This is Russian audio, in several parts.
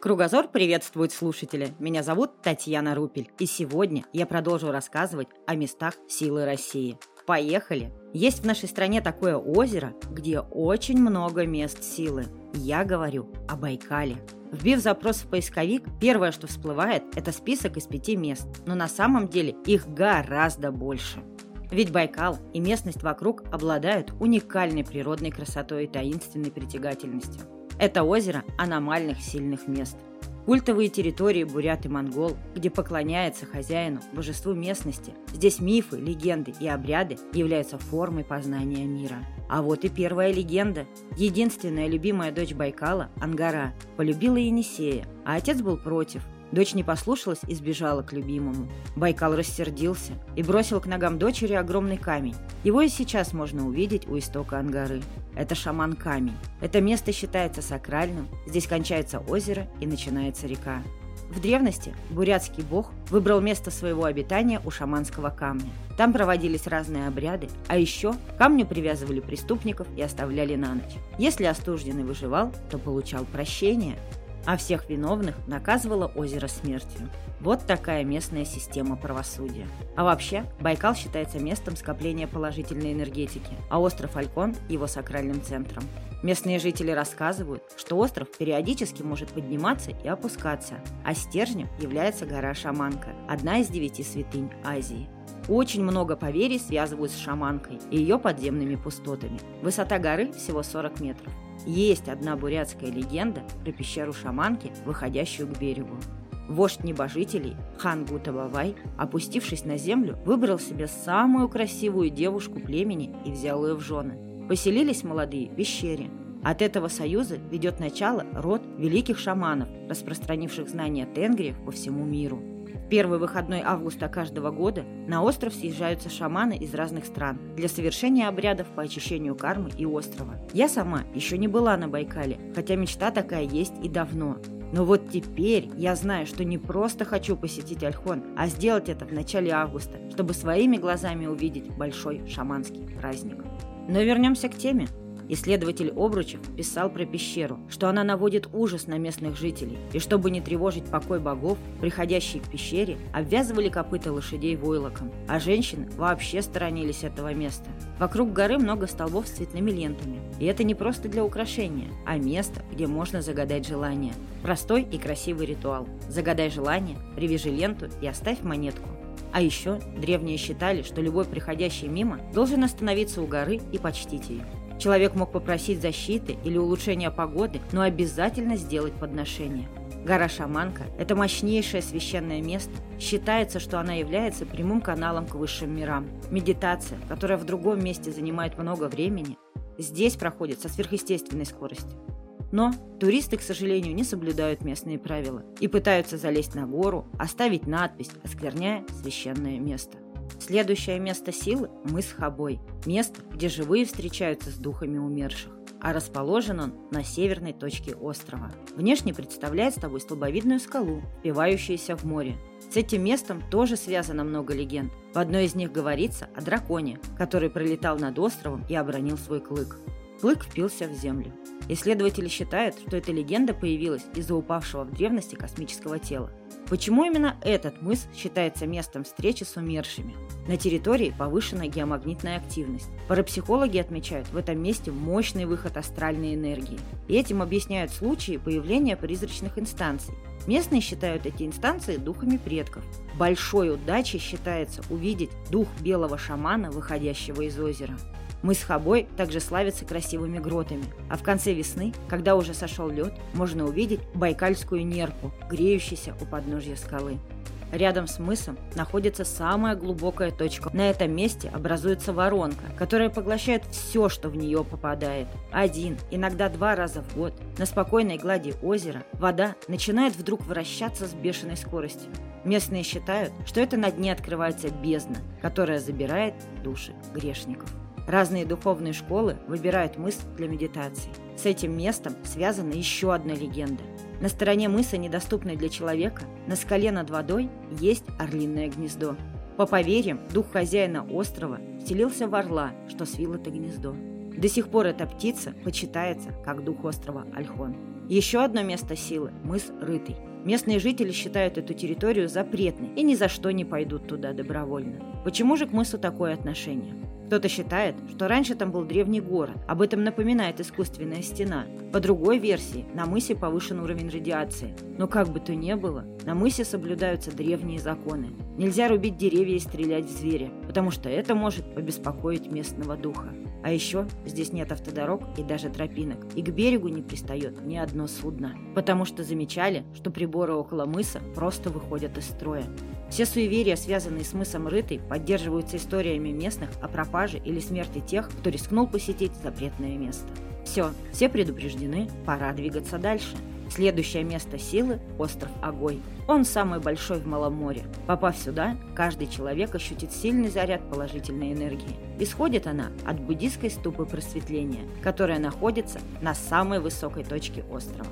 Кругозор приветствует слушателя. Меня зовут Татьяна Рупель. И сегодня я продолжу рассказывать о местах силы России. Поехали! Есть в нашей стране такое озеро, где очень много мест силы. Я говорю о Байкале. Вбив запрос в поисковик, первое, что всплывает, это список из пяти мест. Но на самом деле их гораздо больше. Ведь Байкал и местность вокруг обладают уникальной природной красотой и таинственной притягательностью. Это озеро аномальных сильных мест. Культовые территории бурят и монгол, где поклоняется хозяину, божеству местности. Здесь мифы, легенды и обряды являются формой познания мира. А вот и первая легенда. Единственная любимая дочь Байкала, Ангара, полюбила Енисея, а отец был против – Дочь не послушалась и сбежала к любимому. Байкал рассердился и бросил к ногам дочери огромный камень. Его и сейчас можно увидеть у истока Ангары. Это шаман-камень. Это место считается сакральным, здесь кончается озеро и начинается река. В древности бурятский бог выбрал место своего обитания у шаманского камня. Там проводились разные обряды, а еще камню привязывали преступников и оставляли на ночь. Если остужденный выживал, то получал прощение – а всех виновных наказывало озеро смертью. Вот такая местная система правосудия. А вообще, Байкал считается местом скопления положительной энергетики, а остров Алькон – его сакральным центром. Местные жители рассказывают, что остров периодически может подниматься и опускаться, а стержнем является гора Шаманка, одна из девяти святынь Азии. Очень много поверий связывают с шаманкой и ее подземными пустотами. Высота горы всего 40 метров. Есть одна бурятская легенда про пещеру шаманки, выходящую к берегу. Вождь небожителей, хан Гутабавай, опустившись на землю, выбрал себе самую красивую девушку племени и взял ее в жены. Поселились молодые в пещере. От этого союза ведет начало род великих шаманов, распространивших знания тенгриев по всему миру первый выходной августа каждого года на остров съезжаются шаманы из разных стран для совершения обрядов по очищению кармы и острова. Я сама еще не была на Байкале, хотя мечта такая есть и давно. Но вот теперь я знаю, что не просто хочу посетить Альхон, а сделать это в начале августа, чтобы своими глазами увидеть большой шаманский праздник. Но вернемся к теме. Исследователь Обручев писал про пещеру, что она наводит ужас на местных жителей, и чтобы не тревожить покой богов, приходящие к пещере обвязывали копыта лошадей войлоком, а женщины вообще сторонились этого места. Вокруг горы много столбов с цветными лентами, и это не просто для украшения, а место, где можно загадать желание. Простой и красивый ритуал. Загадай желание, привяжи ленту и оставь монетку. А еще древние считали, что любой приходящий мимо должен остановиться у горы и почтить ее. Человек мог попросить защиты или улучшения погоды, но обязательно сделать подношение. Гора Шаманка – это мощнейшее священное место. Считается, что она является прямым каналом к высшим мирам. Медитация, которая в другом месте занимает много времени, здесь проходит со сверхъестественной скоростью. Но туристы, к сожалению, не соблюдают местные правила и пытаются залезть на гору, оставить надпись, оскверняя священное место. Следующее место силы – мыс Хабой, место, где живые встречаются с духами умерших а расположен он на северной точке острова. Внешне представляет собой слабовидную скалу, впивающуюся в море. С этим местом тоже связано много легенд. В одной из них говорится о драконе, который пролетал над островом и обронил свой клык. Клык впился в землю. Исследователи считают, что эта легенда появилась из-за упавшего в древности космического тела. Почему именно этот мыс считается местом встречи с умершими? На территории повышена геомагнитная активность. Парапсихологи отмечают в этом месте мощный выход астральной энергии. И этим объясняют случаи появления призрачных инстанций. Местные считают эти инстанции духами предков. Большой удачей считается увидеть дух белого шамана, выходящего из озера. Мыс Хабой также славится красивыми гротами, а в конце весны, когда уже сошел лед, можно увидеть байкальскую нерпу, греющуюся у подножья скалы. Рядом с мысом находится самая глубокая точка. На этом месте образуется воронка, которая поглощает все, что в нее попадает. Один, иногда два раза в год на спокойной глади озера вода начинает вдруг вращаться с бешеной скоростью. Местные считают, что это на дне открывается бездна, которая забирает души грешников. Разные духовные школы выбирают мыс для медитации. С этим местом связана еще одна легенда. На стороне мыса, недоступной для человека, на скале над водой есть орлиное гнездо. По поверьям, дух хозяина острова вселился в орла, что свил это гнездо. До сих пор эта птица почитается как дух острова Альхон. Еще одно место силы – мыс Рытый. Местные жители считают эту территорию запретной и ни за что не пойдут туда добровольно. Почему же к мысу такое отношение? Кто-то считает, что раньше там был древний город. Об этом напоминает искусственная стена. По другой версии, на мысе повышен уровень радиации. Но как бы то ни было, на мысе соблюдаются древние законы. Нельзя рубить деревья и стрелять в зверя, потому что это может побеспокоить местного духа. А еще здесь нет автодорог и даже тропинок, и к берегу не пристает ни одно судно, потому что замечали, что приборы около мыса просто выходят из строя. Все суеверия, связанные с мысом Рытой, поддерживаются историями местных о пропаже или смерти тех, кто рискнул посетить запретное место. Все, все предупреждены, пора двигаться дальше. Следующее место силы – остров Огой. Он самый большой в Малом море. Попав сюда, каждый человек ощутит сильный заряд положительной энергии. Исходит она от буддийской ступы просветления, которая находится на самой высокой точке острова.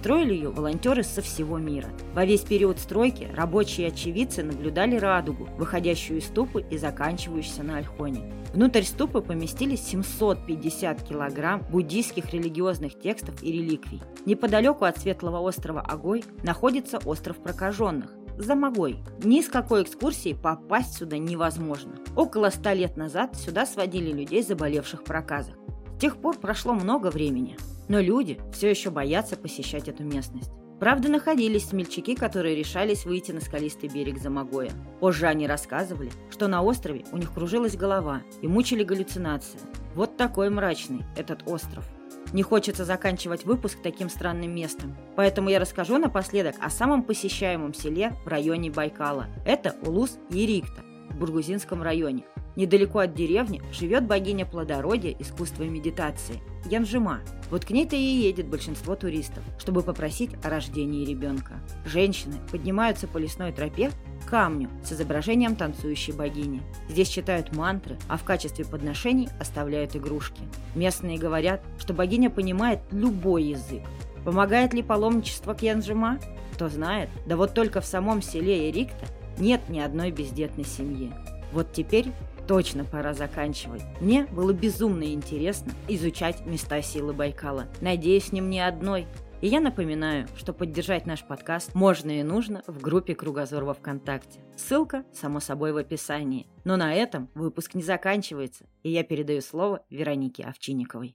Строили ее волонтеры со всего мира. Во весь период стройки рабочие очевидцы наблюдали радугу, выходящую из ступы и заканчивающуюся на Альхоне. Внутрь ступы поместились 750 килограмм буддийских религиозных текстов и реликвий. Неподалеку от светлого острова Агой находится остров прокаженных, за Могой. Ни с какой экскурсией попасть сюда невозможно. Около ста лет назад сюда сводили людей, заболевших проказах. С тех пор прошло много времени. Но люди все еще боятся посещать эту местность. Правда, находились смельчаки, которые решались выйти на скалистый берег Замогоя. Позже они рассказывали, что на острове у них кружилась голова и мучили галлюцинации. Вот такой мрачный этот остров. Не хочется заканчивать выпуск таким странным местом, поэтому я расскажу напоследок о самом посещаемом селе в районе Байкала. Это Улус-Ерикта в Бургузинском районе. Недалеко от деревни живет богиня плодородия, искусства медитации – Янжима. Вот к ней-то и едет большинство туристов, чтобы попросить о рождении ребенка. Женщины поднимаются по лесной тропе к камню с изображением танцующей богини. Здесь читают мантры, а в качестве подношений оставляют игрушки. Местные говорят, что богиня понимает любой язык. Помогает ли паломничество к Янжима? Кто знает. Да вот только в самом селе Эрикта нет ни одной бездетной семьи. Вот теперь точно пора заканчивать. Мне было безумно интересно изучать места силы Байкала. Надеюсь, не одной. И я напоминаю, что поддержать наш подкаст можно и нужно в группе Кругозор во Вконтакте. Ссылка, само собой, в описании. Но на этом выпуск не заканчивается, и я передаю слово Веронике Овчинниковой.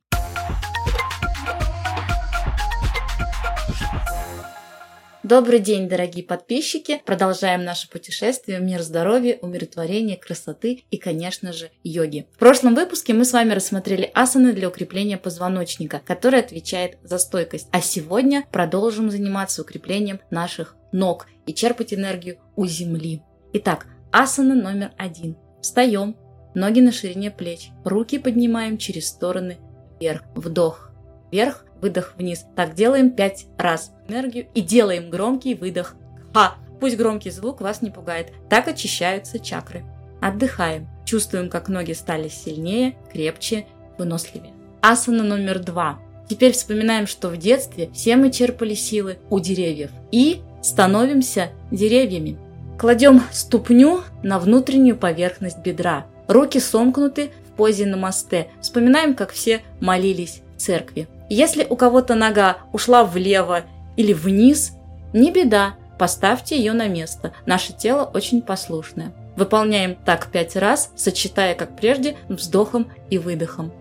Добрый день, дорогие подписчики! Продолжаем наше путешествие в мир здоровья, умиротворения, красоты и, конечно же, йоги. В прошлом выпуске мы с вами рассмотрели асаны для укрепления позвоночника, который отвечает за стойкость. А сегодня продолжим заниматься укреплением наших ног и черпать энергию у земли. Итак, асана номер один. Встаем, ноги на ширине плеч, руки поднимаем через стороны вверх. Вдох, вверх, выдох вниз. Так делаем 5 раз. Энергию и делаем громкий выдох. Ха! Пусть громкий звук вас не пугает. Так очищаются чакры. Отдыхаем. Чувствуем, как ноги стали сильнее, крепче, выносливее. Асана номер два. Теперь вспоминаем, что в детстве все мы черпали силы у деревьев и становимся деревьями. Кладем ступню на внутреннюю поверхность бедра. Руки сомкнуты в позе намасте. Вспоминаем, как все молились в церкви. Если у кого-то нога ушла влево или вниз, не беда, поставьте ее на место. Наше тело очень послушное. Выполняем так пять раз, сочетая, как прежде, вздохом и выдохом.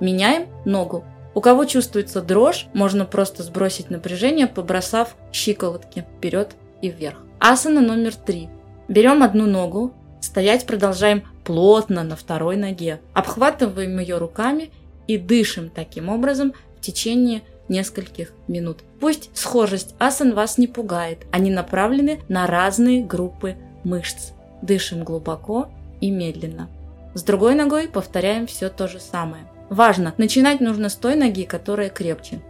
Меняем ногу. У кого чувствуется дрожь, можно просто сбросить напряжение, побросав щиколотки вперед и вверх. Асана номер три. Берем одну ногу, стоять продолжаем плотно на второй ноге. Обхватываем ее руками и дышим таким образом в течение нескольких минут. Пусть схожесть асан вас не пугает, они направлены на разные группы мышц. Дышим глубоко и медленно. С другой ногой повторяем все то же самое. Важно, начинать нужно с той ноги, которая крепче.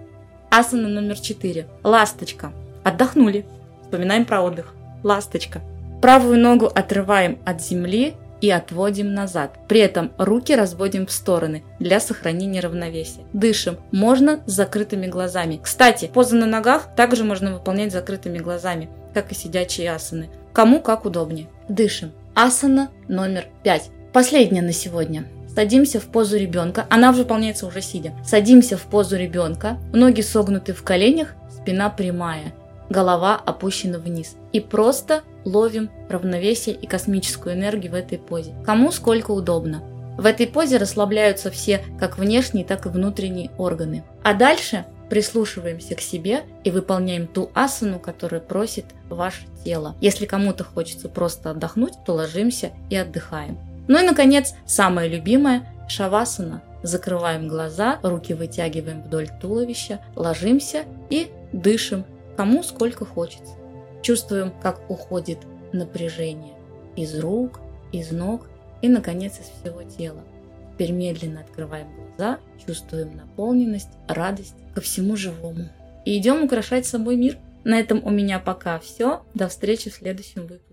Асана номер 4. Ласточка. Отдохнули. Вспоминаем про отдых. Ласточка. Правую ногу отрываем от земли и отводим назад. При этом руки разводим в стороны для сохранения равновесия. Дышим. Можно с закрытыми глазами. Кстати, позы на ногах также можно выполнять закрытыми глазами, как и сидячие асаны. Кому как удобнее. Дышим. Асана номер пять. Последняя на сегодня. Садимся в позу ребенка. Она выполняется уже сидя. Садимся в позу ребенка. Ноги согнуты в коленях, спина прямая, голова опущена вниз. И просто ловим равновесие и космическую энергию в этой позе. Кому сколько удобно. В этой позе расслабляются все как внешние, так и внутренние органы. А дальше прислушиваемся к себе и выполняем ту асану, которую просит ваше тело. Если кому-то хочется просто отдохнуть, то ложимся и отдыхаем. Ну и, наконец, самое любимое – шавасана. Закрываем глаза, руки вытягиваем вдоль туловища, ложимся и дышим, кому сколько хочется. Чувствуем, как уходит напряжение из рук, из ног и, наконец, из всего тела. Теперь медленно открываем глаза, чувствуем наполненность, радость ко всему живому. И идем украшать собой мир. На этом у меня пока все. До встречи в следующем выпуске.